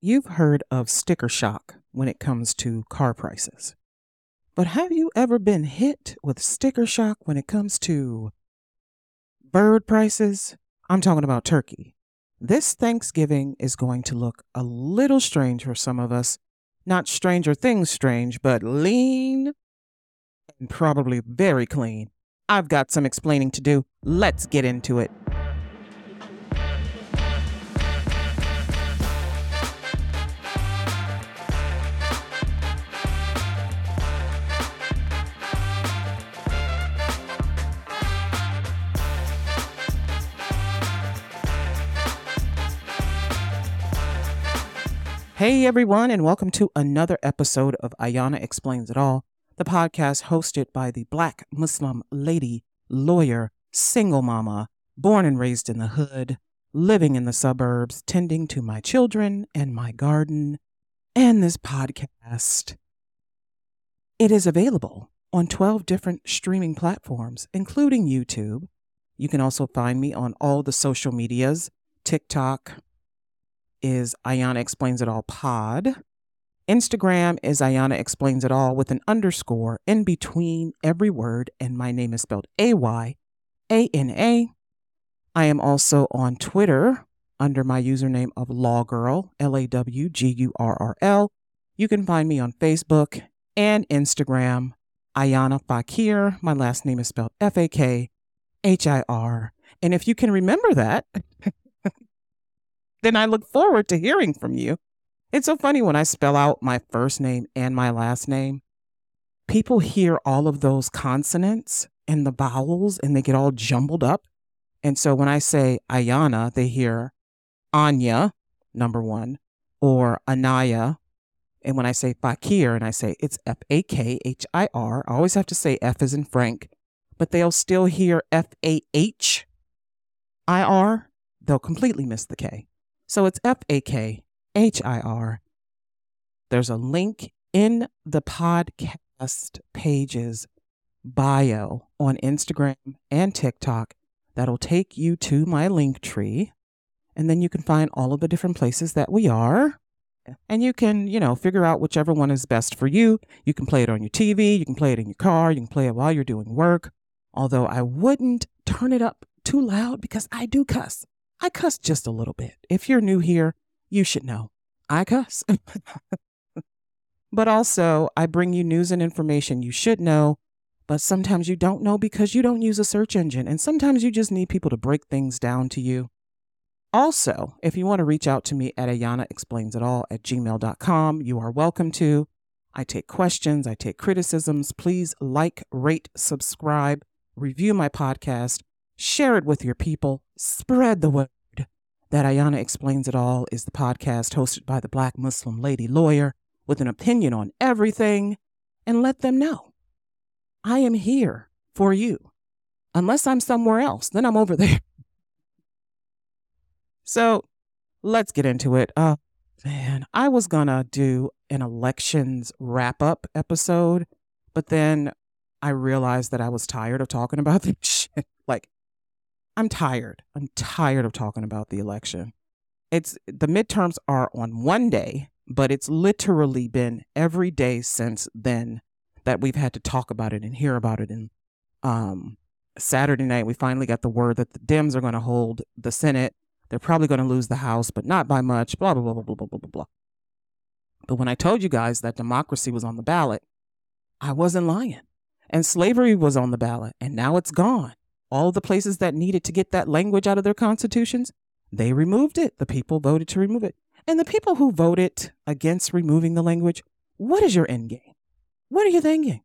You've heard of sticker shock when it comes to car prices. But have you ever been hit with sticker shock when it comes to bird prices? I'm talking about turkey. This Thanksgiving is going to look a little strange for some of us. Not Stranger Things strange, but lean and probably very clean. I've got some explaining to do. Let's get into it. Hey everyone, and welcome to another episode of Ayana Explains It All, the podcast hosted by the Black Muslim lady, lawyer, single mama, born and raised in the hood, living in the suburbs, tending to my children and my garden, and this podcast. It is available on 12 different streaming platforms, including YouTube. You can also find me on all the social medias TikTok, is Ayana Explains It All Pod. Instagram is Ayana Explains It All with an underscore in between every word, and my name is spelled A Y A N A. I am also on Twitter under my username of Lawgurl, L A W G U R R L. You can find me on Facebook and Instagram, Ayana Fakhir. My last name is spelled F A K H I R. And if you can remember that, then I look forward to hearing from you. It's so funny when I spell out my first name and my last name, people hear all of those consonants and the vowels and they get all jumbled up. And so when I say Ayana, they hear Anya, number one, or Anaya. And when I say Fakhir and I say it's F A K H I R, I always have to say F as in Frank, but they'll still hear F A H I R. They'll completely miss the K. So it's F A K H I R. There's a link in the podcast page's bio on Instagram and TikTok that'll take you to my link tree. And then you can find all of the different places that we are. And you can, you know, figure out whichever one is best for you. You can play it on your TV, you can play it in your car, you can play it while you're doing work. Although I wouldn't turn it up too loud because I do cuss. I cuss just a little bit. If you're new here, you should know I cuss. but also, I bring you news and information you should know, but sometimes you don't know because you don't use a search engine. And sometimes you just need people to break things down to you. Also, if you want to reach out to me at Ayana Explains It All at gmail.com, you are welcome to. I take questions, I take criticisms. Please like, rate, subscribe, review my podcast, share it with your people, spread the word that Ayana Explains It All is the podcast hosted by the Black Muslim lady lawyer with an opinion on everything, and let them know I am here for you. Unless I'm somewhere else, then I'm over there. So let's get into it. Oh, man, I was gonna do an elections wrap up episode, but then I realized that I was tired of talking about this shit. Like, I'm tired. I'm tired of talking about the election. It's the midterms are on one day, but it's literally been every day since then that we've had to talk about it and hear about it. And um, Saturday night, we finally got the word that the Dems are going to hold the Senate. They're probably going to lose the House, but not by much. Blah blah blah blah blah blah blah blah. But when I told you guys that democracy was on the ballot, I wasn't lying. And slavery was on the ballot, and now it's gone all the places that needed to get that language out of their constitutions, they removed it. The people voted to remove it. And the people who voted against removing the language, what is your end game? What are you thinking?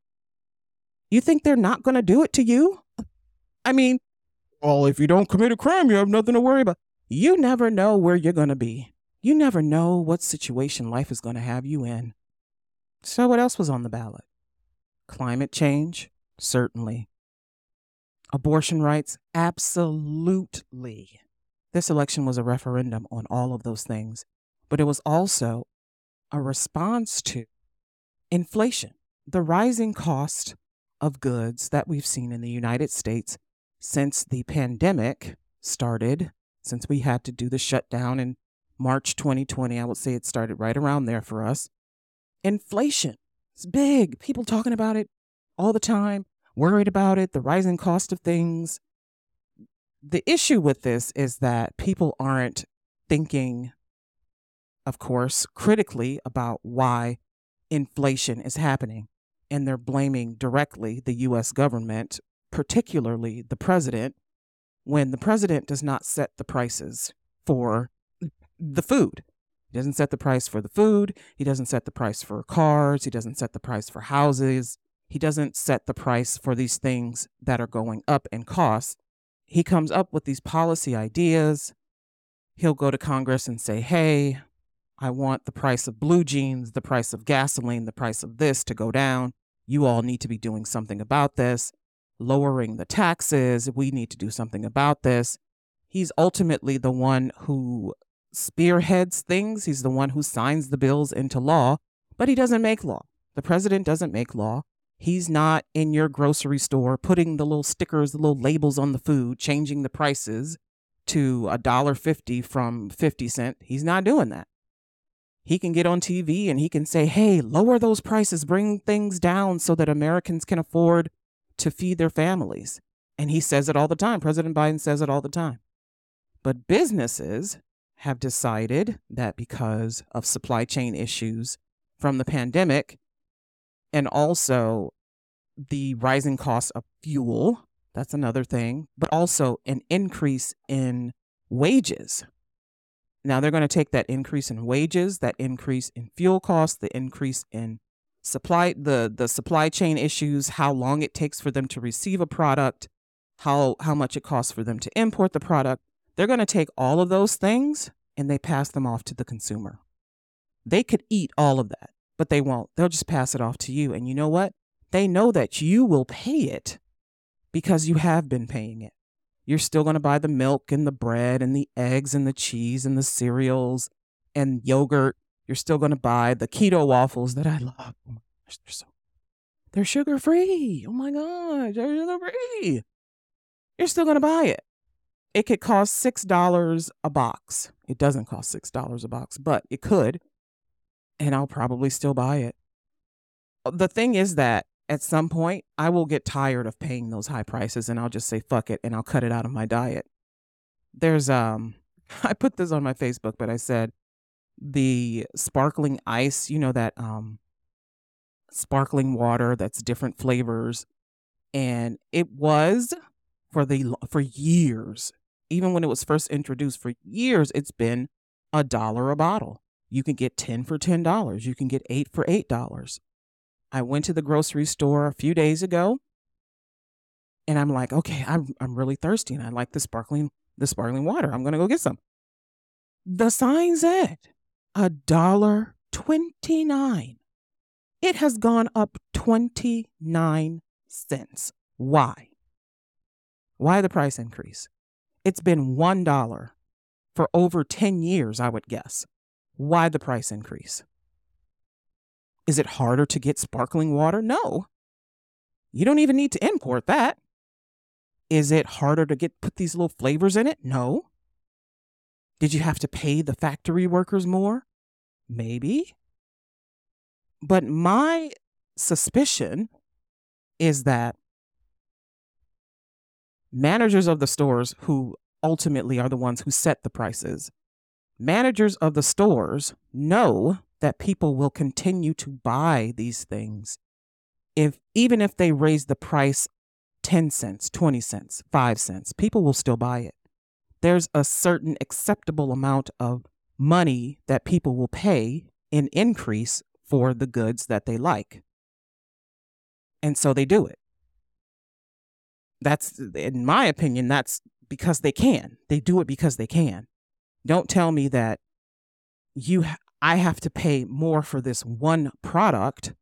You think they're not going to do it to you? I mean, well, if you don't commit a crime, you have nothing to worry about. You never know where you're going to be. You never know what situation life is going to have you in. So, what else was on the ballot? Climate change? Certainly. Abortion rights? Absolutely. This election was a referendum on all of those things, but it was also a response to inflation, the rising cost of goods that we've seen in the United States since the pandemic started, since we had to do the shutdown in March 2020. I would say it started right around there for us. Inflation. It's big. People talking about it all the time, worried about it, the rising cost of things. The issue with this is that people aren't thinking, of course, critically about why inflation is happening. And they're blaming directly the US government, particularly the president, when the president does not set the prices for the food. He doesn't set the price for the food. He doesn't set the price for cars. He doesn't set the price for houses. He doesn't set the price for these things that are going up in cost. He comes up with these policy ideas. He'll go to Congress and say, hey, I want the price of blue jeans, the price of gasoline, the price of this to go down. You all need to be doing something about this. Lowering the taxes. We need to do something about this. He's ultimately the one who spearheads things. He's the one who signs the bills into law, but he doesn't make law. The president doesn't make law. He's not in your grocery store putting the little stickers, the little labels on the food, changing the prices to a dollar fifty from 50 cent. He's not doing that. He can get on TV and he can say, hey, lower those prices, bring things down so that Americans can afford to feed their families. And he says it all the time. President Biden says it all the time. But businesses have decided that because of supply chain issues from the pandemic and also the rising cost of fuel, that's another thing, but also an increase in wages. Now they're going to take that increase in wages, that increase in fuel costs, the increase in supply the the supply chain issues, how long it takes for them to receive a product, how how much it costs for them to import the product, they're going to take all of those things and they pass them off to the consumer. They could eat all of that, but they won't. They'll just pass it off to you. And you know what? They know that you will pay it because you have been paying it. You're still going to buy the milk and the bread and the eggs and the cheese and the cereals and yogurt. You're still going to buy the keto waffles that I love. Oh my gosh, they're so they're sugar free. Oh my gosh, they're sugar free. You're still going to buy it it could cost $6 a box. It doesn't cost $6 a box, but it could. And I'll probably still buy it. Uh, the thing is that at some point, I will get tired of paying those high prices and I'll just say, fuck it, and I'll cut it out of my diet. There's, um, I put this on my Facebook, but I said the sparkling ice, you know, that, um, sparkling water that's different flavors. And it was for the for years even when it was first introduced for years, it's been a dollar a bottle. You can get 10 for $10. You can get 8 for $8. I went to the grocery store a few days ago and I'm like, okay, I'm, I'm really thirsty and I like the sparkling, the sparkling water. I'm going to go get some. The sign said a dollar 29. It has gone up 29 cents. Why? Why the price increase? It's been $1 for over 10 years, I would guess. Why the price increase? Is it harder to get sparkling water? No. You don't even need to import that. Is it harder to get put these little flavors in it? No. Did you have to pay the factory workers more? Maybe. But my suspicion is that managers of the stores who ultimately are the ones who set the prices. Managers of the stores know that people will continue to buy these things if even if they raise the price 10 cents, 20 cents, 5 cents, people will still buy it. There's a certain acceptable amount of money that people will pay in increase for the goods that they like. And so they do it. That's, in my opinion, that's because they can. They do it because they can. Don't tell me that you, I have to pay more for this one product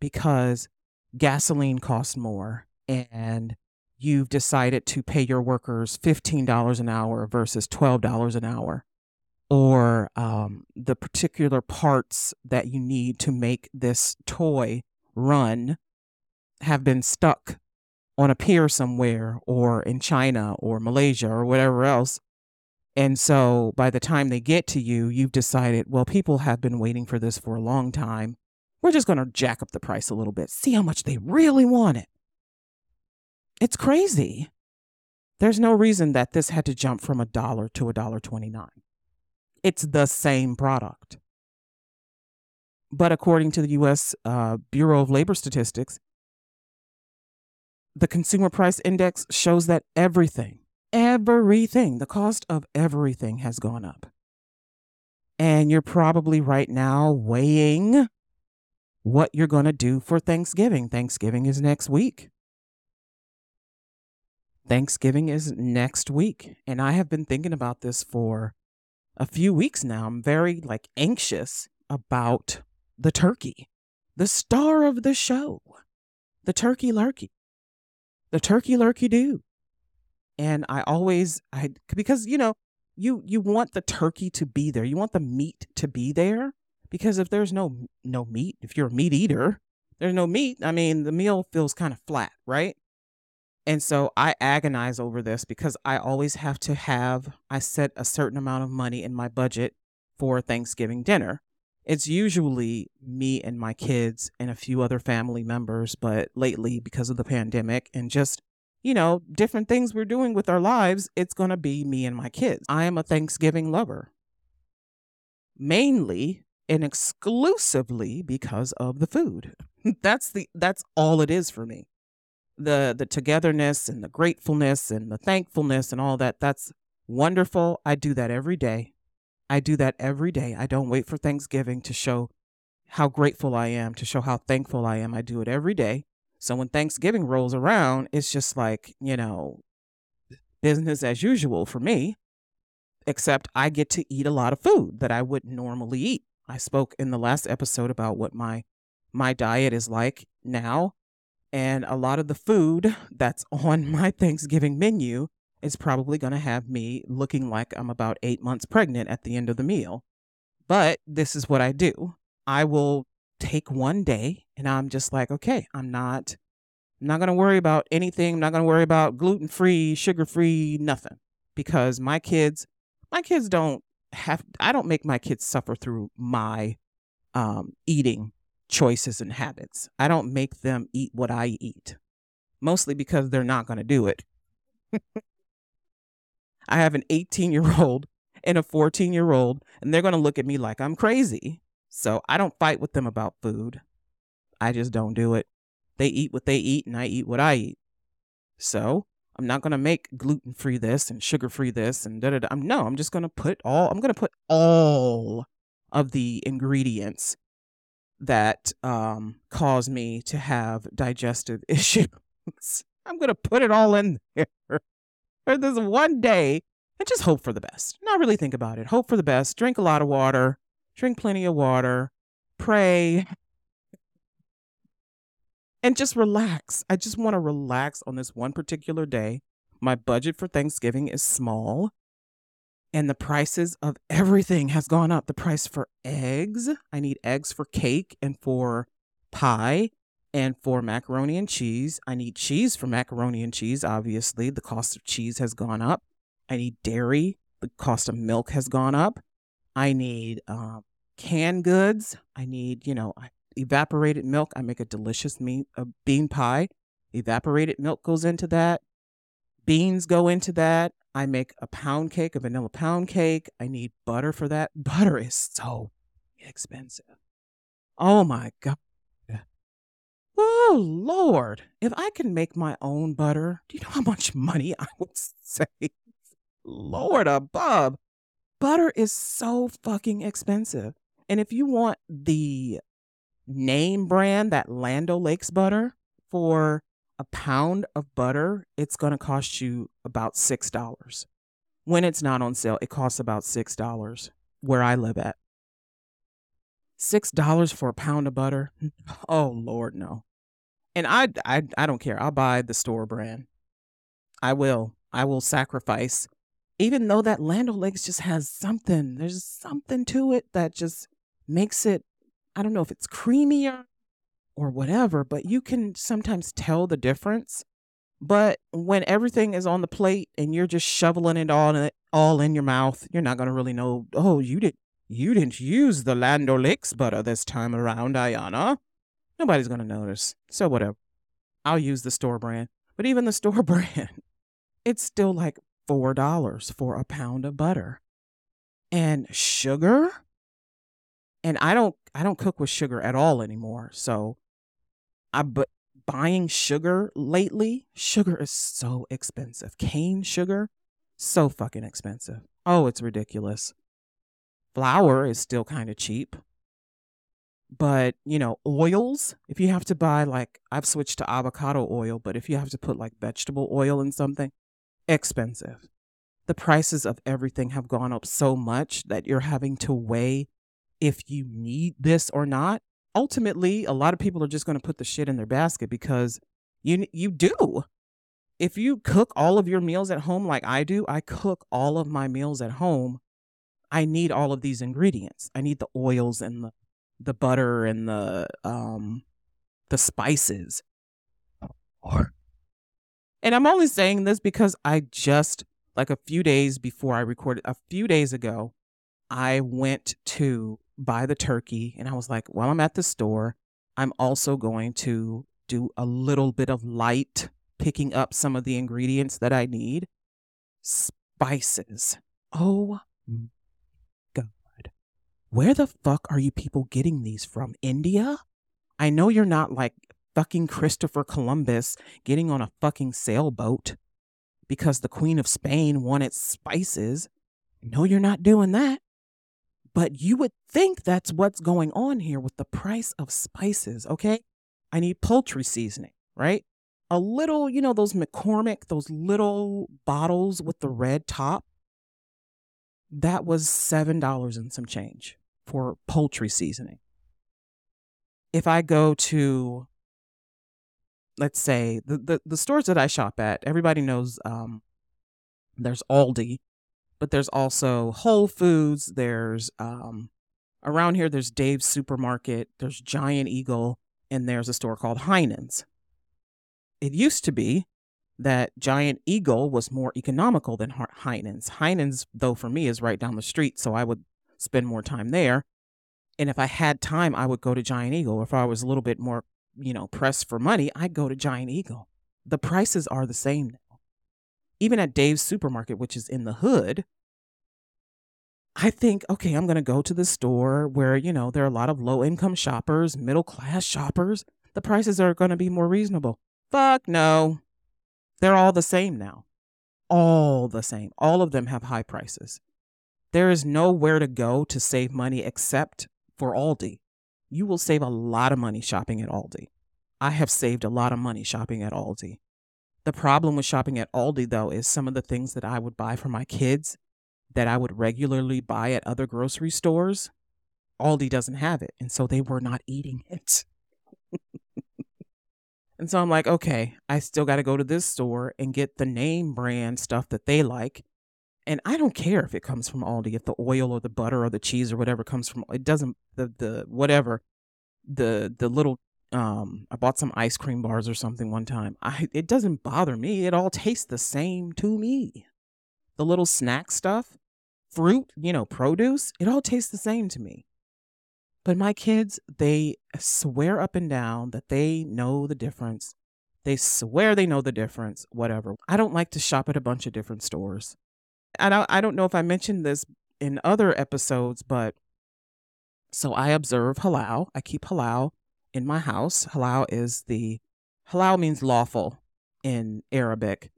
because gasoline costs more and you've decided to pay your workers $15 an hour versus $12 an hour or um, the particular parts that you need to make this toy run have been stuck on a pier somewhere or in China or Malaysia or whatever else. And so by the time they get to you, you've decided, well, people have been waiting for this for a long time. We're just going to jack up the price a little bit, see how much they really want it. It's crazy. There's no reason that this had to jump from a dollar to a dollar 29. It's the same product. But according to the US uh, Bureau of Labor Statistics, the consumer price index shows that everything, everything, the cost of everything has gone up. And you're probably right now weighing what you're going to do for Thanksgiving. Thanksgiving is next week. Thanksgiving is next week. And I have been thinking about this for a few weeks now. I'm very like anxious about the turkey, the star of the show, the turkey lurkey, the turkey lurkey do. And I always, I, because, you know, you, you want the turkey to be there. You want the meat to be there because if there's no, no meat, if you're a meat eater, there's no meat. I mean, the meal feels kind of flat, right? And so I agonize over this because I always have to have, I set a certain amount of money in my budget for Thanksgiving dinner. It's usually me and my kids and a few other family members, but lately, because of the pandemic and just, you know, different things we're doing with our lives, it's going to be me and my kids. I am a Thanksgiving lover, mainly and exclusively because of the food. that's the that's all it is for me. The the togetherness and the gratefulness and the thankfulness and all that that's wonderful. I do that every day. I do that every day. I don't wait for thanksgiving to show how grateful i am to show how thankful i am. I do it every day so when thanksgiving rolls around it's just like you know business as usual for me except i get to eat a lot of food that i wouldn't normally eat i spoke in the last episode about what my my diet is like now and a lot of the food that's on my Thanksgiving menu is probably going to have me looking like I'm about eight months pregnant at the end of the meal. But this is what I do I will take one day and I'm just like, okay, I'm not. I'm not going to worry about anything. I'm not going to worry about gluten free, sugar free, nothing. Because my kids, my kids don't have, I don't make my kids suffer through my um, eating choices and habits. I don't make them eat what I eat, mostly because they're not going to do it. I have an 18 year old and a 14 year old, and they're going to look at me like I'm crazy. So I don't fight with them about food. I just don't do it. They eat what they eat, and I eat what I eat. So I'm not going to make gluten free this and sugar free this and da da da. No, I'm just going to put all, I'm going to put all of the ingredients that um, cause me to have digestive issues. I'm going to put it all in there for this one day and just hope for the best. Not really think about it. Hope for the best. Drink a lot of water. Drink plenty of water. Pray. And just relax. I just want to relax on this one particular day. My budget for Thanksgiving is small and the prices of everything has gone up. The price for eggs, I need eggs for cake and for pie and for macaroni and cheese. I need cheese for macaroni and cheese, obviously. The cost of cheese has gone up. I need dairy. The cost of milk has gone up. I need uh, canned goods. I need, you know, evaporated milk. I make a delicious meat, a bean pie. Evaporated milk goes into that. Beans go into that. I make a pound cake, a vanilla pound cake. I need butter for that. Butter is so expensive. Oh my God. Oh Lord. If I can make my own butter, do you know how much money I would save? Lord above. Butter is so fucking expensive. And if you want the name brand, that Land O'Lakes butter for a pound of butter, it's going to cost you about $6. When it's not on sale, it costs about $6 where I live at. $6 for a pound of butter? Oh, Lord, no. And I, I, I don't care. I'll buy the store brand. I will. I will sacrifice. Even though that Land O'Lakes just has something, there's something to it that just makes it, I don't know if it's creamier or whatever, but you can sometimes tell the difference. But when everything is on the plate and you're just shoveling it all in, all in your mouth. You're not going to really know, oh, you didn't you didn't use the Land O'Lakes butter this time around, Ayana. Nobody's going to notice. So whatever. I'll use the store brand. But even the store brand, it's still like $4 for a pound of butter. And sugar? And I don't I don't cook with sugar at all anymore. So I but buying sugar lately, sugar is so expensive. Cane sugar, so fucking expensive. Oh, it's ridiculous. Flour is still kind of cheap. But, you know, oils, if you have to buy like I've switched to avocado oil, but if you have to put like vegetable oil in something, expensive. The prices of everything have gone up so much that you're having to weigh if you need this or not. Ultimately, a lot of people are just going to put the shit in their basket because you you do. If you cook all of your meals at home like I do, I cook all of my meals at home. I need all of these ingredients. I need the oils and the the butter and the um the spices. And I'm only saying this because I just like a few days before I recorded a few days ago, I went to buy the turkey and I was like, while I'm at the store, I'm also going to do a little bit of light picking up some of the ingredients that I need. Spices. Oh God. Where the fuck are you people getting these from? India? I know you're not like fucking Christopher Columbus getting on a fucking sailboat because the Queen of Spain wanted spices. No, you're not doing that. But you would think that's what's going on here with the price of spices, okay? I need poultry seasoning, right? A little, you know, those McCormick, those little bottles with the red top. That was $7 and some change for poultry seasoning. If I go to, let's say, the, the, the stores that I shop at, everybody knows um, there's Aldi, but there's also Whole Foods. There's um, around here, there's Dave's Supermarket, there's Giant Eagle, and there's a store called Heinen's. It used to be that Giant Eagle was more economical than Heinen's. Heinen's, though, for me, is right down the street, so I would spend more time there. And if I had time, I would go to Giant Eagle. If I was a little bit more, you know, pressed for money, I'd go to Giant Eagle. The prices are the same even at Dave's supermarket, which is in the hood, I think, okay, I'm going to go to the store where, you know, there are a lot of low income shoppers, middle class shoppers. The prices are going to be more reasonable. Fuck no. They're all the same now. All the same. All of them have high prices. There is nowhere to go to save money except for Aldi. You will save a lot of money shopping at Aldi. I have saved a lot of money shopping at Aldi. The problem with shopping at Aldi, though, is some of the things that I would buy for my kids that I would regularly buy at other grocery stores, Aldi doesn't have it. And so they were not eating it. and so I'm like, okay, I still got to go to this store and get the name brand stuff that they like. And I don't care if it comes from Aldi, if the oil or the butter or the cheese or whatever comes from it doesn't the the whatever the the little um I bought some ice cream bars or something one time. I it doesn't bother me. It all tastes the same to me. The little snack stuff, fruit, you know, produce, it all tastes the same to me. But my kids, they swear up and down that they know the difference. They swear they know the difference, whatever. I don't like to shop at a bunch of different stores. I don't I don't know if I mentioned this in other episodes, but so I observe halal. I keep halal in my house. Halal is the halal means lawful in Arabic.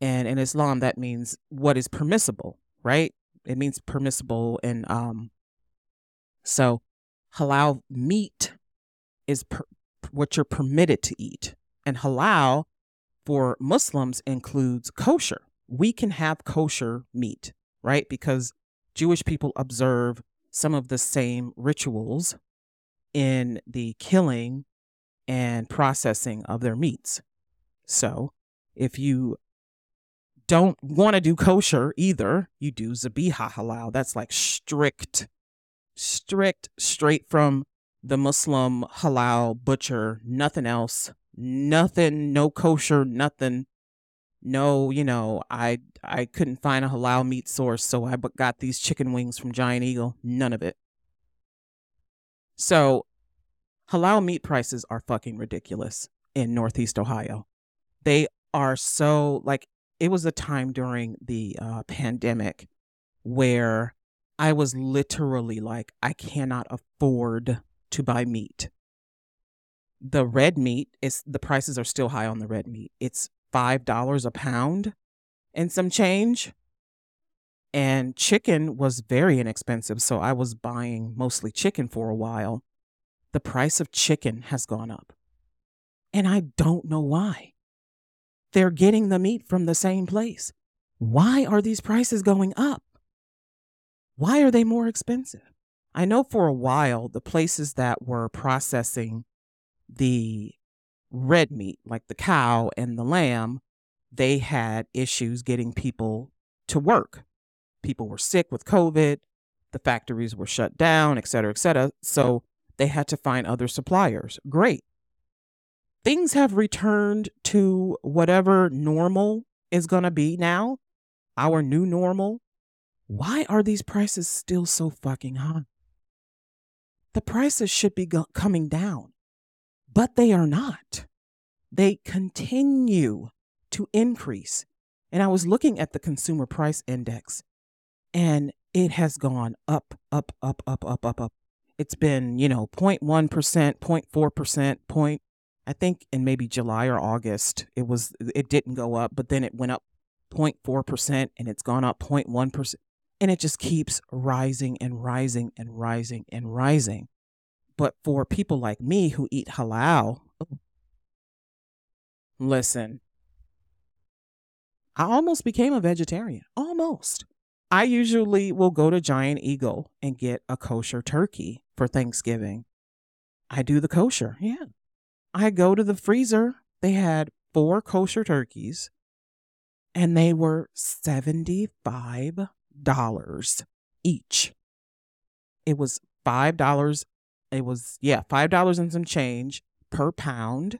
And in Islam that means what is permissible, right? It means permissible and um so halal meat is per, what you're permitted to eat. And halal for Muslims includes kosher. We can have kosher meat, right? Because Jewish people observe some of the same rituals in the killing and processing of their meats. So, if you don't want to do kosher either, you do zabiha halal. That's like strict, strict, straight from the Muslim halal butcher, nothing else, nothing, no kosher, nothing. no, you know, I I couldn't find a halal meat source, so I got these chicken wings from Giant Eagle. None of it. So, halal meat prices are fucking ridiculous in Northeast Ohio. They are so like it was a time during the uh, pandemic where I was literally like, I cannot afford to buy meat. The red meat is the prices are still high on the red meat. It's five dollars a pound and some change. And chicken was very inexpensive, so I was buying mostly chicken for a while. The price of chicken has gone up. And I don't know why. They're getting the meat from the same place. Why are these prices going up? Why are they more expensive? I know for a while the places that were processing the red meat, like the cow and the lamb, they had issues getting people to work. People were sick with COVID, the factories were shut down, et cetera, et cetera. So they had to find other suppliers. Great things have returned to whatever normal is going to be now, our new normal. Why are these prices still so fucking high? The prices should be go- coming down, but they are not. They continue to increase. And I was looking at the consumer price index and it has gone up, up, up, up, up, up, up. It's been, you know, 0.1%, 0.4%, point I think in maybe July or August, it was it didn't go up, but then it went up 0.4% and it's gone up 0.1%. And it just keeps rising and rising and rising and rising. But for people like me who eat halal, listen, I almost became a vegetarian. Almost. I usually will go to Giant Eagle and get a kosher turkey for Thanksgiving. I do the kosher, yeah. I go to the freezer. They had four kosher turkeys and they were $75 each. It was $5. It was, yeah, $5 and some change per pound.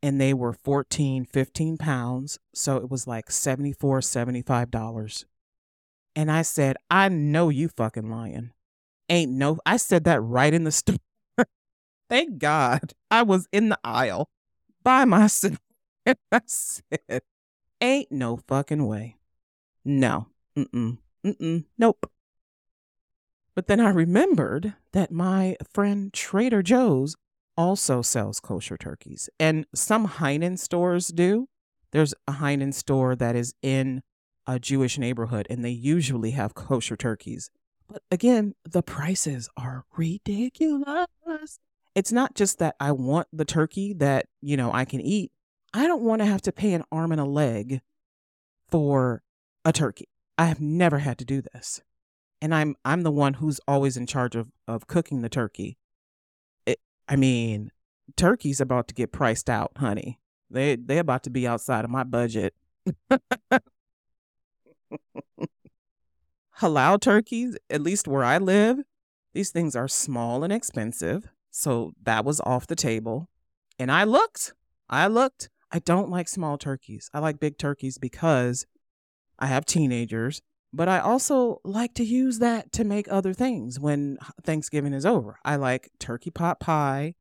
And they were 14, 15 pounds. So it was like $74, $75. And I said, I know you fucking lying. Ain't no, I said that right in the store. Thank God I was in the aisle by myself. I said, Ain't no fucking way. No. Mm-mm. Mm-mm. Nope. But then I remembered that my friend Trader Joe's also sells kosher turkeys. And some Heinen stores do. There's a Heinen store that is in a Jewish neighborhood, and they usually have kosher turkeys. But again, the prices are ridiculous it's not just that I want the turkey that, you know, I can eat. I don't want to have to pay an arm and a leg for a turkey. I have never had to do this. And I'm I'm the one who's always in charge of of cooking the turkey. It, I mean, turkey's about to get priced out, honey. They they about to be outside of my budget. Halal turkeys, at least where I live, these things are small and expensive. So that was off the table. And I looked, I looked. I don't like small turkeys. I like big turkeys because I have teenagers, but I also like to use that to make other things when Thanksgiving is over. I like turkey pot pie.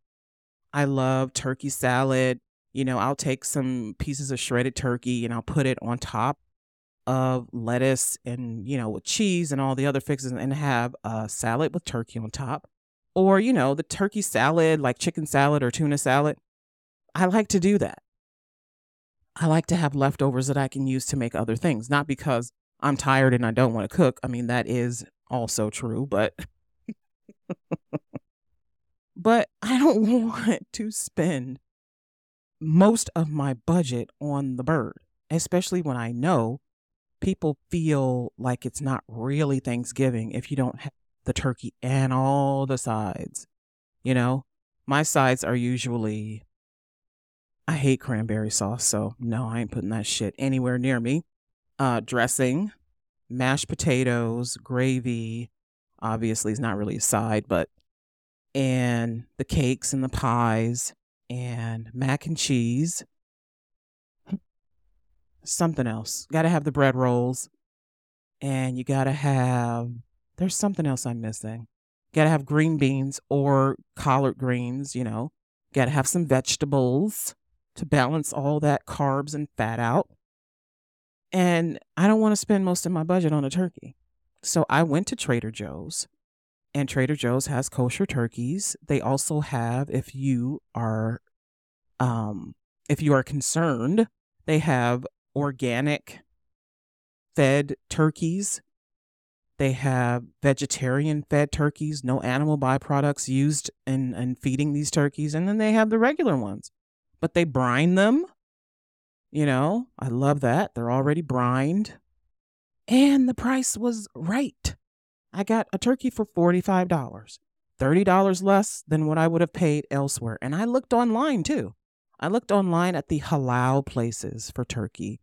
I love turkey salad. You know, I'll take some pieces of shredded turkey and I'll put it on top of lettuce and, you know, with cheese and all the other fixes and have a salad with turkey on top or, you know, the turkey salad, like chicken salad or tuna salad. I like to do that. I like to have leftovers that I can use to make other things, not because I'm tired and I don't want to cook. I mean, that is also true, but but I don't want to spend most of my budget on the bird, especially when I know people feel like it's not really Thanksgiving if you don't have the turkey and all the sides. You know, my sides are usually, I hate cranberry sauce, so no, I ain't putting that shit anywhere near me. Uh, dressing, mashed potatoes, gravy, obviously is not really a side, but, and the cakes and the pies and mac and cheese. Something else. Got to have the bread rolls. And you got to have, there's something else I'm missing. Got to have green beans or collard greens, you know. Got to have some vegetables to balance all that carbs and fat out. And I don't want to spend most of my budget on a turkey. So I went to Trader Joe's, and Trader Joe's has kosher turkeys. They also have, if you are, um, if you are concerned, they have organic fed turkeys. They have vegetarian fed turkeys, no animal byproducts used in, in feeding these turkeys. And then they have the regular ones, but they brine them. You know, I love that. They're already brined. And the price was right. I got a turkey for $45, $30 less than what I would have paid elsewhere. And I looked online too. I looked online at the halal places for turkey,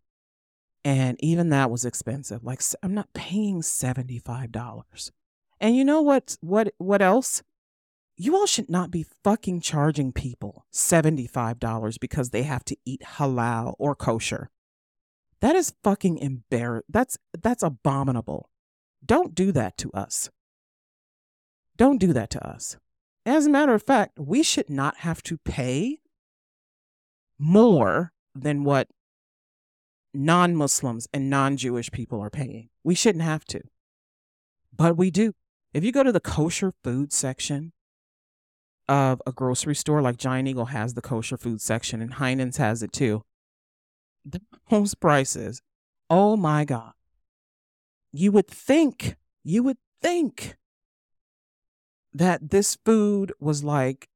and even that was expensive. Like I'm not paying $75. And you know what what what else? You all should not be fucking charging people $75 because they have to eat halal or kosher. That is fucking embarrass that's that's abominable. Don't do that to us. Don't do that to us. As a matter of fact, we should not have to pay more than what non Muslims and non Jewish people are paying. We shouldn't have to, but we do. If you go to the kosher food section of a grocery store, like Giant Eagle has the kosher food section and Heinen's has it too, those prices, oh my God. You would think, you would think that this food was like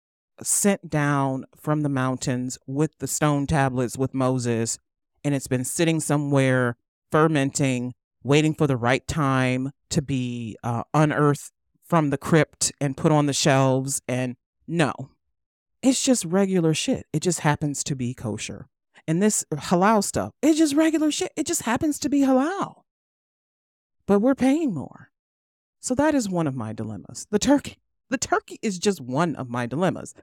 sent down from the mountains with the stone tablets with Moses, and it's been sitting somewhere fermenting, waiting for the right time to be uh, unearthed from the crypt and put on the shelves. And no, it's just regular shit. It just happens to be kosher. And this halal stuff, it's just regular shit. It just happens to be halal. But we're paying more. So that is one of my dilemmas. The turkey. The turkey is just one of my dilemmas.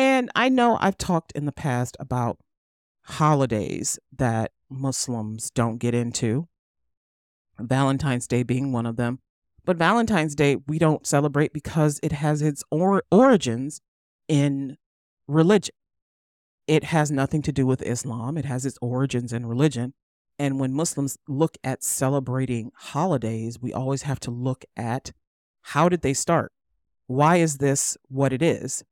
And I know I've talked in the past about holidays that Muslims don't get into, Valentine's Day being one of them. But Valentine's Day, we don't celebrate because it has its or- origins in religion. It has nothing to do with Islam, it has its origins in religion. And when Muslims look at celebrating holidays, we always have to look at how did they start? why is this what it is?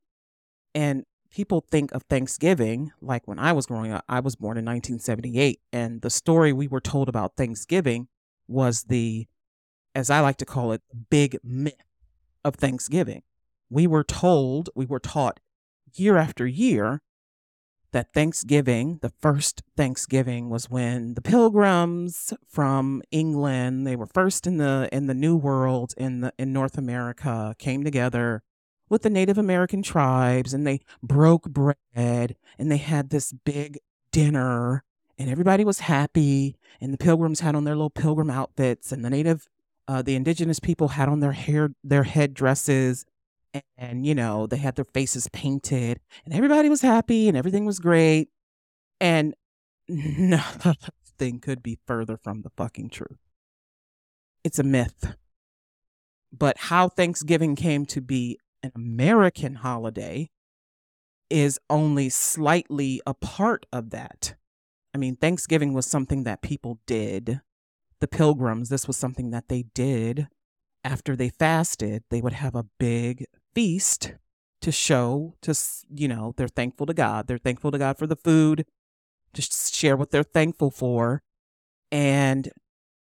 And people think of Thanksgiving, like when I was growing up, I was born in 1978. And the story we were told about Thanksgiving was the, as I like to call it, big myth of Thanksgiving. We were told, we were taught year after year that Thanksgiving, the first Thanksgiving was when the pilgrims from England, they were first in the in the new world in the in North America, came together with the Native American tribes and they broke bread and they had this big dinner and everybody was happy and the pilgrims had on their little pilgrim outfits and the native uh, the indigenous people had on their hair their head dresses and you know they had their faces painted and everybody was happy and everything was great and nothing could be further from the fucking truth. It's a myth. But how thanksgiving came to be an american holiday is only slightly a part of that. I mean thanksgiving was something that people did. The pilgrims this was something that they did. After they fasted, they would have a big feast to show to you know they're thankful to God. They're thankful to God for the food, to share what they're thankful for, and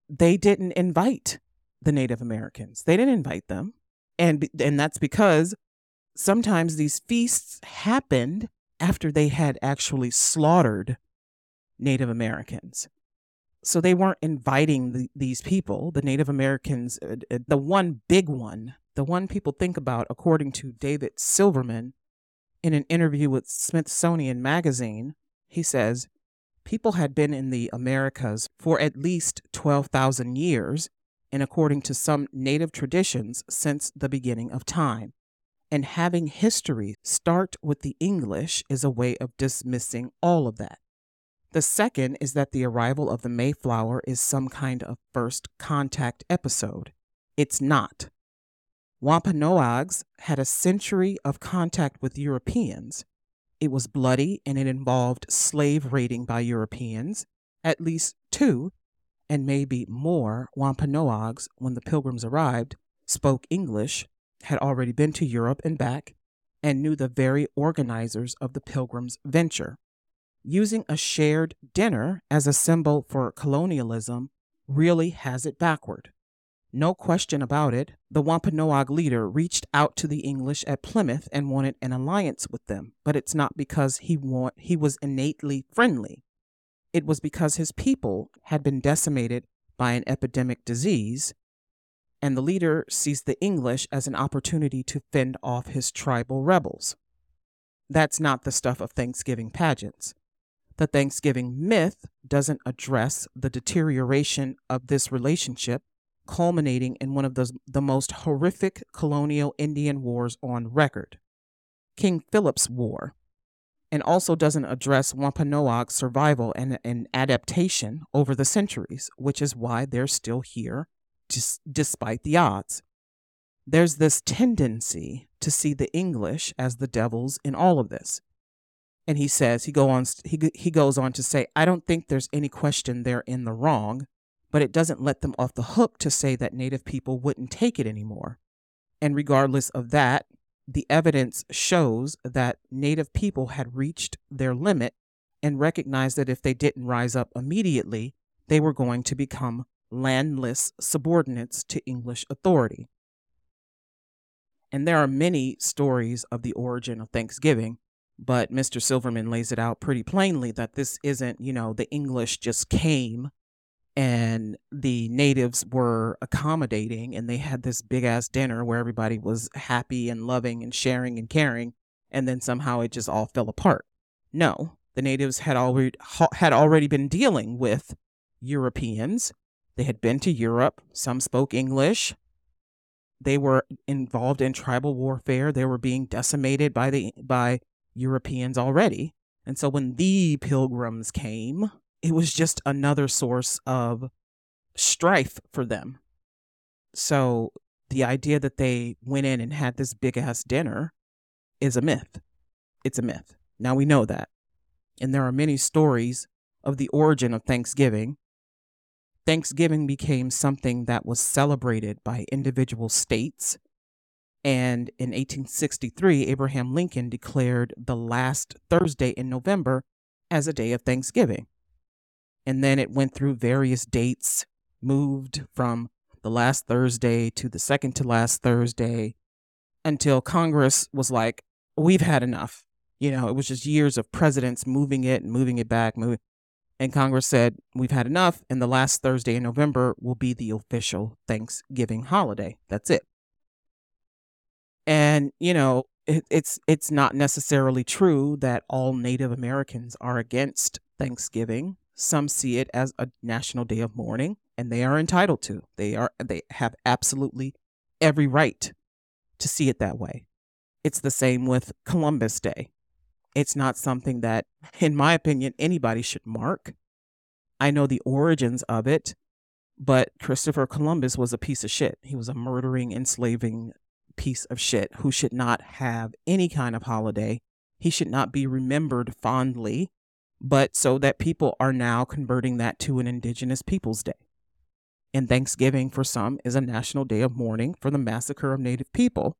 they didn't invite the Native Americans. They didn't invite them, and and that's because sometimes these feasts happened after they had actually slaughtered Native Americans. So they weren't inviting the, these people, the Native Americans. Uh, uh, the one big one, the one people think about, according to David Silverman, in an interview with Smithsonian Magazine, he says people had been in the Americas for at least 12,000 years, and according to some native traditions, since the beginning of time. And having history start with the English is a way of dismissing all of that. The second is that the arrival of the Mayflower is some kind of first contact episode. It's not. Wampanoags had a century of contact with Europeans. It was bloody and it involved slave raiding by Europeans. At least two, and maybe more, Wampanoags, when the pilgrims arrived, spoke English, had already been to Europe and back, and knew the very organizers of the pilgrims' venture. Using a shared dinner as a symbol for colonialism really has it backward. No question about it, the Wampanoag leader reached out to the English at Plymouth and wanted an alliance with them, but it's not because he want, he was innately friendly. It was because his people had been decimated by an epidemic disease, and the leader sees the English as an opportunity to fend off his tribal rebels. That's not the stuff of Thanksgiving pageants. The Thanksgiving myth doesn't address the deterioration of this relationship culminating in one of the, the most horrific colonial Indian wars on record, King Philip's War, and also doesn't address Wampanoag survival and, and adaptation over the centuries, which is why they're still here despite the odds. There's this tendency to see the English as the devils in all of this. And he says, he, go on, he, he goes on to say, I don't think there's any question they're in the wrong but it doesn't let them off the hook to say that Native people wouldn't take it anymore. And regardless of that, the evidence shows that Native people had reached their limit and recognized that if they didn't rise up immediately, they were going to become landless subordinates to English authority. And there are many stories of the origin of Thanksgiving, but Mr. Silverman lays it out pretty plainly that this isn't, you know, the English just came and the natives were accommodating and they had this big ass dinner where everybody was happy and loving and sharing and caring and then somehow it just all fell apart. No the natives had already had already been dealing with europeans. They had been to europe. Some spoke english. They were involved in tribal warfare. They were being decimated by the by europeans already. And so when the pilgrims came it was just another source of strife for them. So the idea that they went in and had this big ass dinner is a myth. It's a myth. Now we know that. And there are many stories of the origin of Thanksgiving. Thanksgiving became something that was celebrated by individual states. And in 1863, Abraham Lincoln declared the last Thursday in November as a day of Thanksgiving. And then it went through various dates, moved from the last Thursday to the second to last Thursday until Congress was like, we've had enough. You know, it was just years of presidents moving it and moving it back, moving. And Congress said, we've had enough. And the last Thursday in November will be the official Thanksgiving holiday. That's it. And, you know, it, it's it's not necessarily true that all Native Americans are against Thanksgiving. Some see it as a national day of mourning, and they are entitled to. They are they have absolutely every right to see it that way. It's the same with Columbus Day. It's not something that, in my opinion, anybody should mark. I know the origins of it, but Christopher Columbus was a piece of shit. He was a murdering, enslaving piece of shit who should not have any kind of holiday. He should not be remembered fondly but so that people are now converting that to an Indigenous Peoples Day. And Thanksgiving for some is a national day of mourning for the massacre of Native people.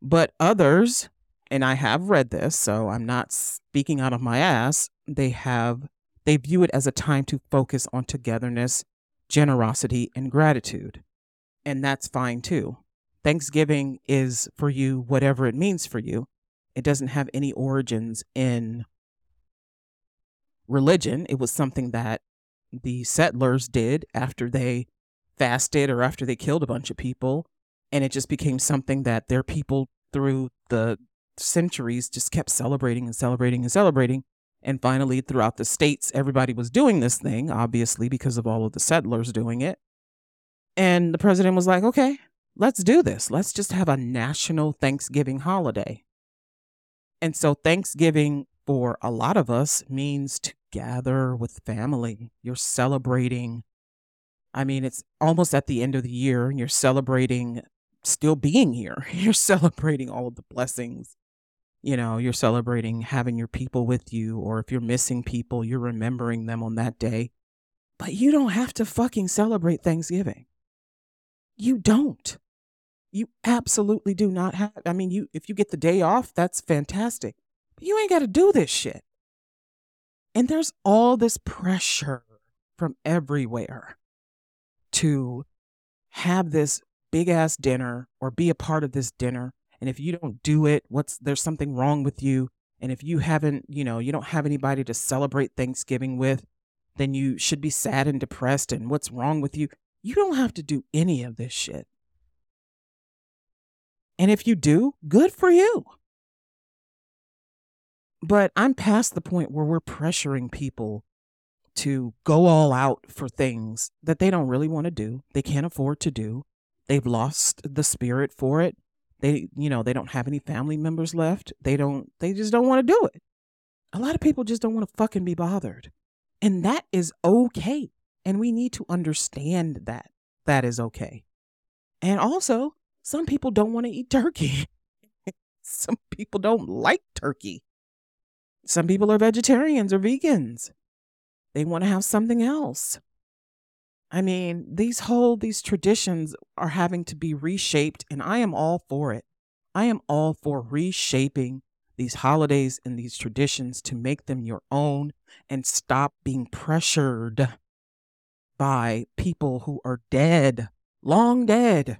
But others, and I have read this, so I'm not speaking out of my ass, they have they view it as a time to focus on togetherness, generosity, and gratitude. And that's fine too. Thanksgiving is for you whatever it means for you. It doesn't have any origins in religion. It was something that the settlers did after they fasted or after they killed a bunch of people. And it just became something that their people through the centuries just kept celebrating and celebrating and celebrating. And finally, throughout the states, everybody was doing this thing, obviously, because of all of the settlers doing it. And the president was like, okay, let's do this. Let's just have a national Thanksgiving holiday. And so Thanksgiving for a lot of us means to gather with family. You're celebrating. I mean, it's almost at the end of the year and you're celebrating still being here. You're celebrating all of the blessings. You know, you're celebrating having your people with you, or if you're missing people, you're remembering them on that day. But you don't have to fucking celebrate Thanksgiving. You don't. You absolutely do not have. I mean, you if you get the day off, that's fantastic. You ain't got to do this shit. And there's all this pressure from everywhere to have this big ass dinner or be a part of this dinner. And if you don't do it, what's there's something wrong with you. And if you haven't, you know, you don't have anybody to celebrate Thanksgiving with, then you should be sad and depressed and what's wrong with you. You don't have to do any of this shit. And if you do, good for you. But I'm past the point where we're pressuring people to go all out for things that they don't really want to do, they can't afford to do. They've lost the spirit for it. They, you know, they don't have any family members left. They don't, they just don't want to do it. A lot of people just don't want to fucking be bothered. And that is okay. And we need to understand that that is okay. And also, some people don't want to eat turkey. some people don't like turkey. Some people are vegetarians or vegans. They want to have something else. I mean, these whole these traditions are having to be reshaped and I am all for it. I am all for reshaping these holidays and these traditions to make them your own and stop being pressured by people who are dead, long dead,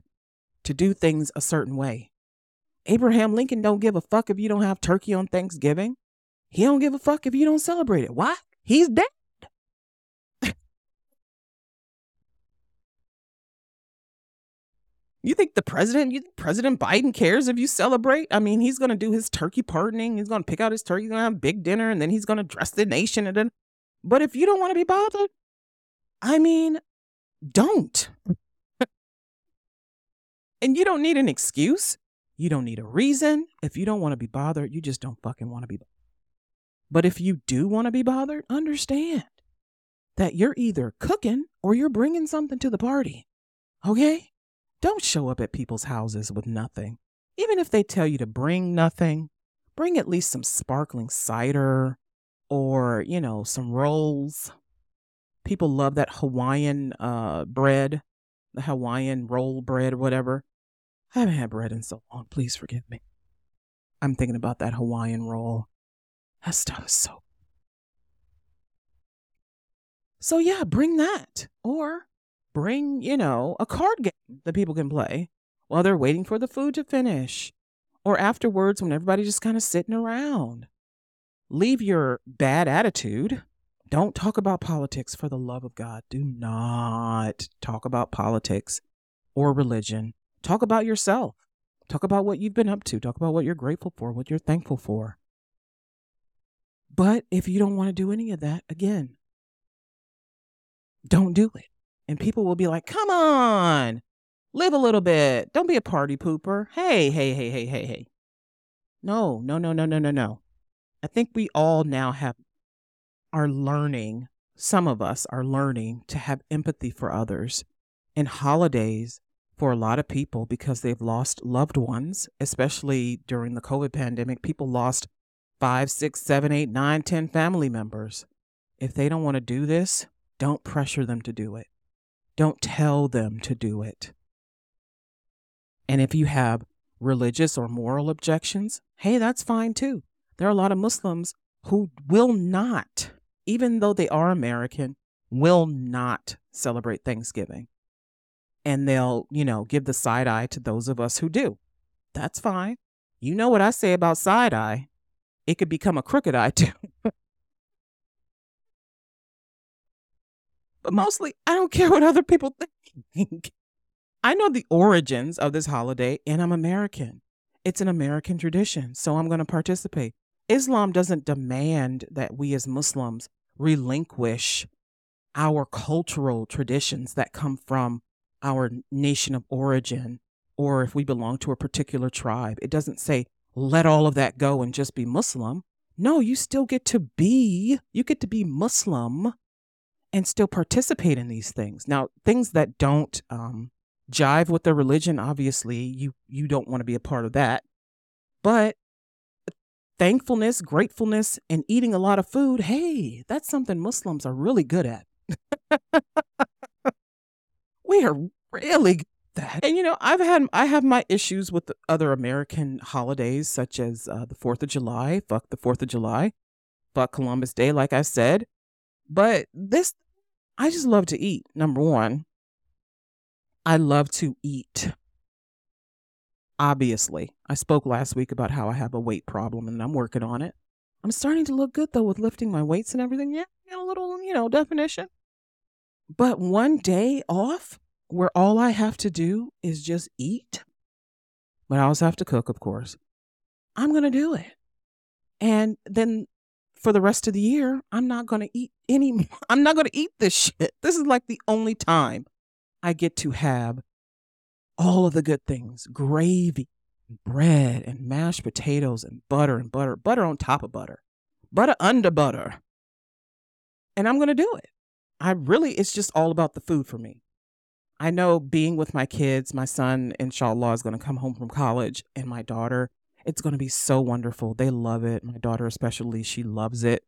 to do things a certain way. Abraham Lincoln don't give a fuck if you don't have turkey on Thanksgiving. He don't give a fuck if you don't celebrate it. Why? He's dead. you think the president, you think President Biden cares if you celebrate? I mean, he's to do his turkey pardoning. He's to pick out his turkey. He's to have a big dinner and then he's to dress the nation. And then, but if you don't want to be bothered, I mean, don't. and you don't need an excuse. You don't need a reason. If you don't want to be bothered, you just don't fucking want to be bothered. But if you do want to be bothered, understand that you're either cooking or you're bringing something to the party. Okay? Don't show up at people's houses with nothing. Even if they tell you to bring nothing, bring at least some sparkling cider or, you know, some rolls. People love that Hawaiian uh, bread, the Hawaiian roll bread or whatever. I haven't had bread in so long. Please forgive me. I'm thinking about that Hawaiian roll. That is so. So, yeah, bring that. Or bring, you know, a card game that people can play while they're waiting for the food to finish. Or afterwards when everybody's just kind of sitting around. Leave your bad attitude. Don't talk about politics for the love of God. Do not talk about politics or religion. Talk about yourself. Talk about what you've been up to. Talk about what you're grateful for, what you're thankful for. But if you don't want to do any of that, again, don't do it. And people will be like, come on, live a little bit. Don't be a party pooper. Hey, hey, hey, hey, hey, hey. No, no, no, no, no, no, no. I think we all now have, are learning, some of us are learning to have empathy for others. And holidays, for a lot of people, because they've lost loved ones, especially during the COVID pandemic, people lost five, six, seven, eight, nine, ten family members. If they don't want to do this, don't pressure them to do it. Don't tell them to do it. And if you have religious or moral objections, hey, that's fine too. There are a lot of Muslims who will not, even though they are American, will not celebrate Thanksgiving. And they'll, you know, give the side eye to those of us who do. That's fine. You know what I say about side eye it could become a crooked eye too. but mostly, I don't care what other people think. I know the origins of this holiday, and I'm American. It's an American tradition, so I'm going to participate. Islam doesn't demand that we as Muslims relinquish our cultural traditions that come from our nation of origin or if we belong to a particular tribe. It doesn't say, let all of that go and just be Muslim. No, you still get to be, you get to be Muslim and still participate in these things. Now, things that don't um, jive with their religion, obviously, you you don't want to be a part of that. But thankfulness, gratefulness, and eating a lot of food, hey, that's something Muslims are really good at. we are really that. And you know, I've had I have my issues with other American holidays such as uh, the 4th of July, fuck the 4th of July, fuck Columbus Day like I said. But this I just love to eat. Number 1, I love to eat. Obviously, I spoke last week about how I have a weight problem and I'm working on it. I'm starting to look good though with lifting my weights and everything. Yeah, a little, you know, definition. But one day off where all I have to do is just eat, but I also have to cook, of course, I'm going to do it. And then for the rest of the year, I'm not going to eat any, I'm not going to eat this shit. This is like the only time I get to have all of the good things gravy, bread, and mashed potatoes, and butter and butter, butter on top of butter, butter under butter. And I'm going to do it. I really, it's just all about the food for me. I know being with my kids, my son, inshallah, is going to come home from college, and my daughter, it's going to be so wonderful. They love it. My daughter, especially, she loves it.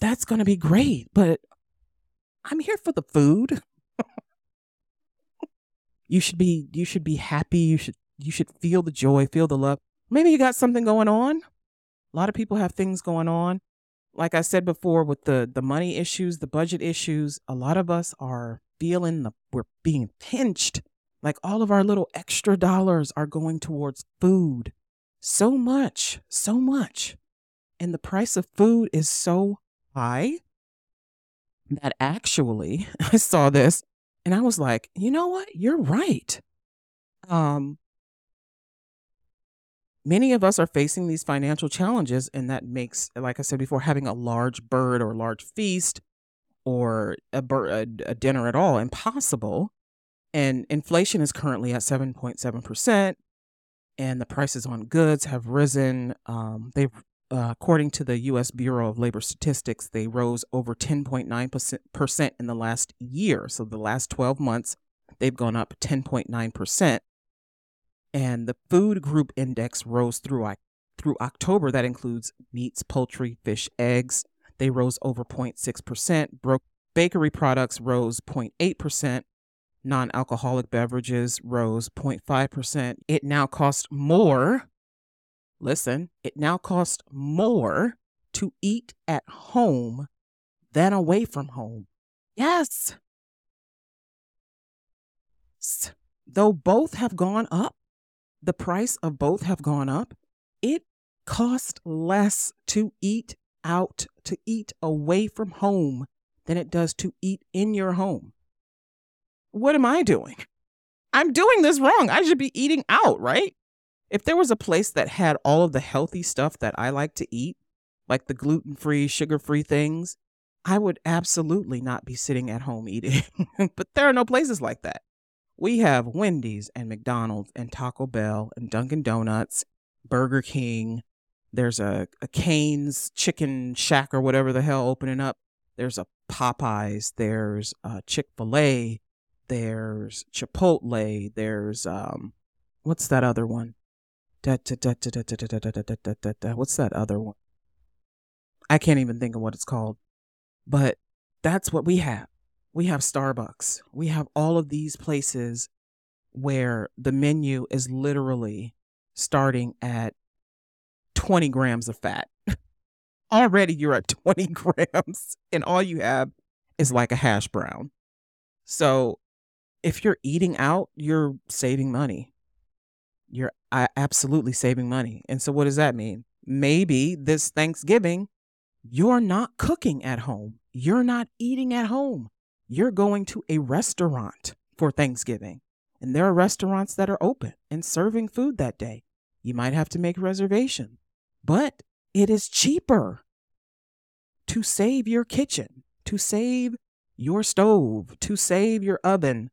That's going to be great. But I'm here for the food. you should be you should be happy. You should you should feel the joy, feel the love. Maybe you got something going on. A lot of people have things going on. Like I said before with the the money issues, the budget issues, a lot of us are feeling the we're being pinched. Like all of our little extra dollars are going towards food. So much, so much. And the price of food is so high that actually I saw this and I was like, you know what? You're right. Um, many of us are facing these financial challenges, and that makes, like I said before, having a large bird or large feast or a, a, a dinner at all impossible. And inflation is currently at 7.7%, and the prices on goods have risen. Um, they've, uh, according to the U.S. Bureau of Labor Statistics, they rose over 10.9% in the last year. So the last 12 months, they've gone up 10.9%. And the food group index rose through, through October. That includes meats, poultry, fish, eggs, they rose over 0.6%. Bro- bakery products rose 0.8%. Non alcoholic beverages rose 0.5%. It now costs more. Listen, it now costs more to eat at home than away from home. Yes. Though both have gone up, the price of both have gone up, it costs less to eat out to eat away from home than it does to eat in your home. What am I doing? I'm doing this wrong. I should be eating out, right? If there was a place that had all of the healthy stuff that I like to eat, like the gluten free, sugar free things, I would absolutely not be sitting at home eating. but there are no places like that. We have Wendy's and McDonald's and Taco Bell and Dunkin' Donuts, Burger King, there's a, a Cane's chicken shack or whatever the hell opening up. There's a Popeyes. There's a Chick fil A. There's Chipotle. There's, um, what's that other one? What's that other one? I can't even think of what it's called. But that's what we have. We have Starbucks. We have all of these places where the menu is literally starting at 20 grams of fat. Already you're at 20 grams, and all you have is like a hash brown. So if you're eating out, you're saving money. You're absolutely saving money. And so, what does that mean? Maybe this Thanksgiving, you're not cooking at home. You're not eating at home. You're going to a restaurant for Thanksgiving. And there are restaurants that are open and serving food that day. You might have to make a reservation but it is cheaper to save your kitchen, to save your stove, to save your oven,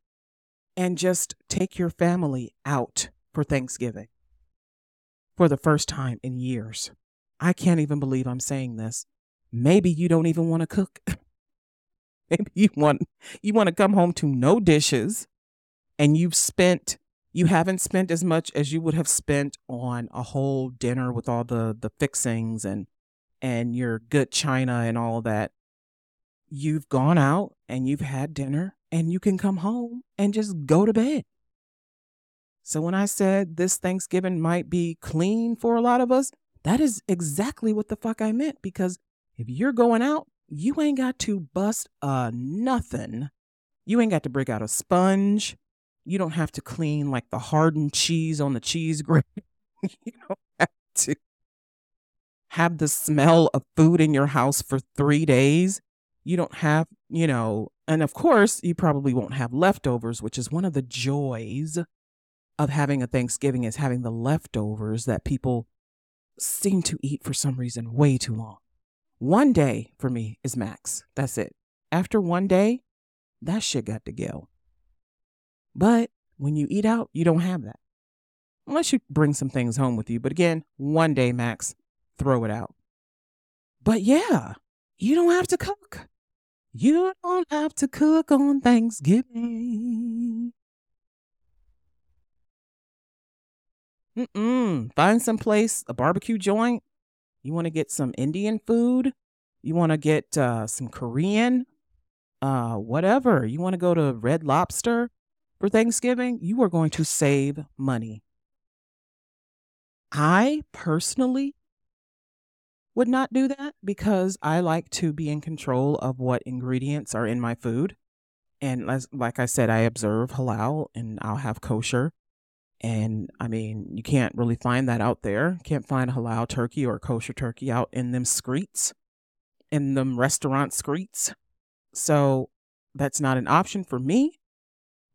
and just take your family out for Thanksgiving for the first time in years. I can't even believe I'm saying this. Maybe you don't even want to cook. Maybe you want you want to come home to no dishes and you've spent you haven't spent as much as you would have spent on a whole dinner with all the the fixings and and your good china and all that. You've gone out and you've had dinner and you can come home and just go to bed. So when i said this thanksgiving might be clean for a lot of us that is exactly what the fuck i meant because if you're going out you ain't got to bust a nothing. You ain't got to break out a sponge you don't have to clean like the hardened cheese on the cheese grater. you don't have to have the smell of food in your house for three days. You don't have, you know, and of course, you probably won't have leftovers, which is one of the joys of having a Thanksgiving is having the leftovers that people seem to eat for some reason way too long. One day for me is max. That's it. After one day, that shit got to go. But when you eat out, you don't have that. Unless you bring some things home with you. But again, one day max, throw it out. But yeah, you don't have to cook. You don't have to cook on Thanksgiving. Mm-mm. Find some place, a barbecue joint. You want to get some Indian food. You want to get uh, some Korean, uh, whatever. You want to go to Red Lobster for Thanksgiving, you are going to save money. I personally would not do that because I like to be in control of what ingredients are in my food. And as, like I said, I observe halal and I'll have kosher. And I mean, you can't really find that out there. Can't find halal turkey or kosher turkey out in them streets, in them restaurant streets. So that's not an option for me.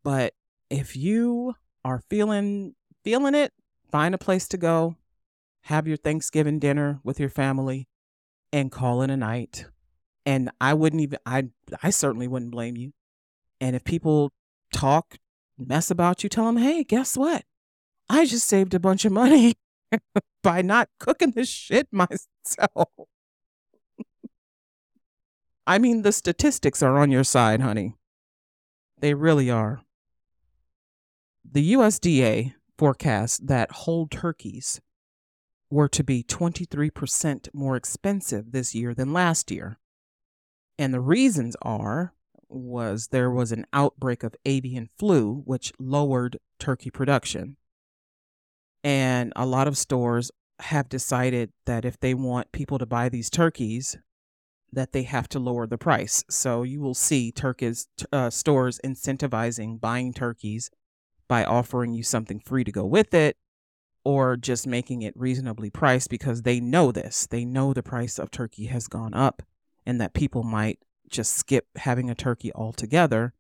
But if you are feeling feeling it, find a place to go, have your Thanksgiving dinner with your family, and call it a night. And I wouldn't even I I certainly wouldn't blame you. And if people talk mess about you, tell them, hey, guess what? I just saved a bunch of money by not cooking this shit myself. I mean, the statistics are on your side, honey. They really are. The USDA forecast that whole turkeys were to be 23% more expensive this year than last year. And the reasons are was there was an outbreak of avian flu which lowered turkey production. And a lot of stores have decided that if they want people to buy these turkeys, that they have to lower the price. So you will see turkeys uh, stores incentivizing buying turkeys by offering you something free to go with it or just making it reasonably priced because they know this. They know the price of turkey has gone up and that people might just skip having a turkey altogether.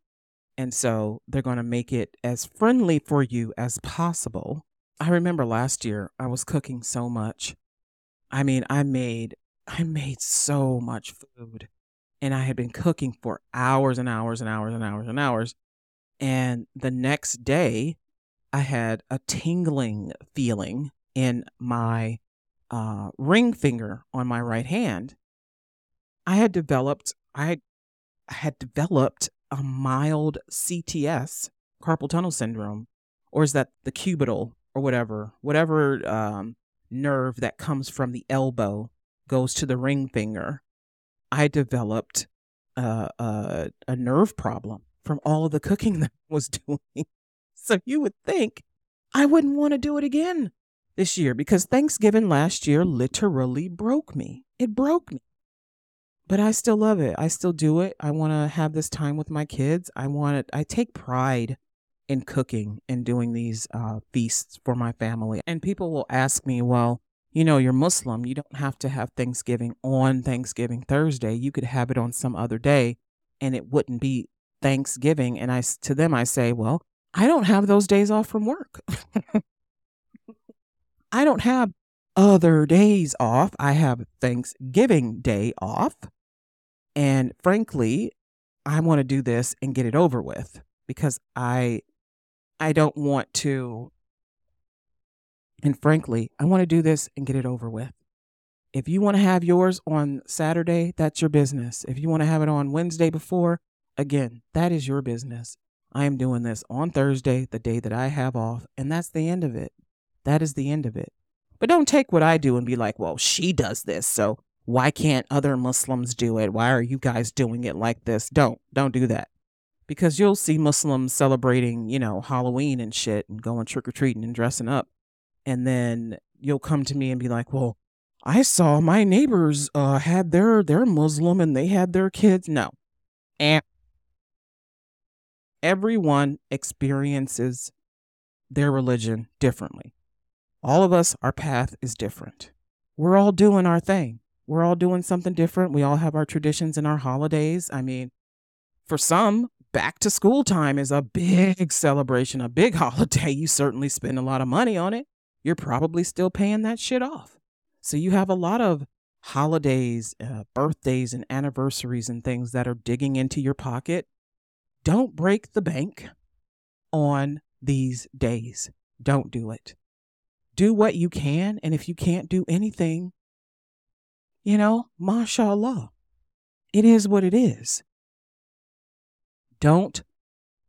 And so they're going to make it as friendly for you as possible. I remember last year I was cooking so much. I mean, I made I made so much food and I had been cooking for hours and hours and hours and hours and hours. And the next day, I had a tingling feeling in my uh, ring finger on my right hand. I had developed, I had, developed a mild CTS, carpal tunnel syndrome, or is that the cubital or whatever, whatever um, nerve that comes from the elbow goes to the ring finger. I developed uh, a, a nerve problem from all of the cooking that I was doing. So you would think I wouldn't want to do it again this year because Thanksgiving last year literally broke me. It broke me. But I still love it. I still do it. I want to have this time with my kids. I want it. I take pride in cooking and doing these uh, feasts for my family. And people will ask me, well, you know, you're Muslim. You don't have to have Thanksgiving on Thanksgiving Thursday. You could have it on some other day and it wouldn't be Thanksgiving. And I, to them, I say, well, I don't have those days off from work. I don't have other days off. I have Thanksgiving Day off. And frankly, I want to do this and get it over with because I I don't want to and frankly, I want to do this and get it over with. If you want to have yours on Saturday, that's your business. If you want to have it on Wednesday before, again, that is your business. I am doing this on Thursday, the day that I have off, and that's the end of it. That is the end of it. But don't take what I do and be like, well, she does this, so why can't other Muslims do it? Why are you guys doing it like this? Don't, don't do that. Because you'll see Muslims celebrating, you know, Halloween and shit and going trick or treating and dressing up. And then you'll come to me and be like, well, I saw my neighbors uh, had their, their Muslim and they had their kids. No. And everyone experiences their religion differently. All of us, our path is different. We're all doing our thing. We're all doing something different. We all have our traditions and our holidays. I mean, for some, back to school time is a big celebration, a big holiday. You certainly spend a lot of money on it. You're probably still paying that shit off. So you have a lot of holidays, uh, birthdays, and anniversaries and things that are digging into your pocket. Don't break the bank on these days. Don't do it. Do what you can. And if you can't do anything, you know, mashallah. It is what it is. Don't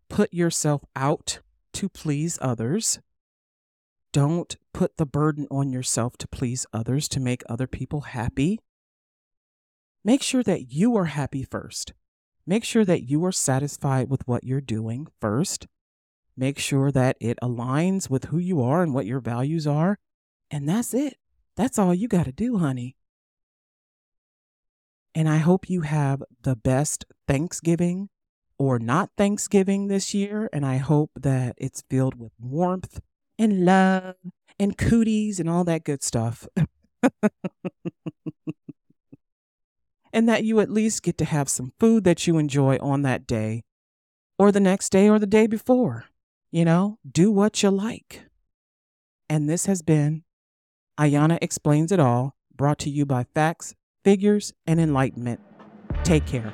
put yourself out to please others. Don't put the burden on yourself to please others, to make other people happy. Make sure that you are happy first. Make sure that you are satisfied with what you're doing first. Make sure that it aligns with who you are and what your values are. And that's it. That's all you got to do, honey. And I hope you have the best Thanksgiving or not Thanksgiving this year. And I hope that it's filled with warmth and love and cooties and all that good stuff. and that you at least get to have some food that you enjoy on that day or the next day or the day before. You know, do what you like. And this has been Ayana Explains It All, brought to you by Facts figures, and enlightenment. Take care.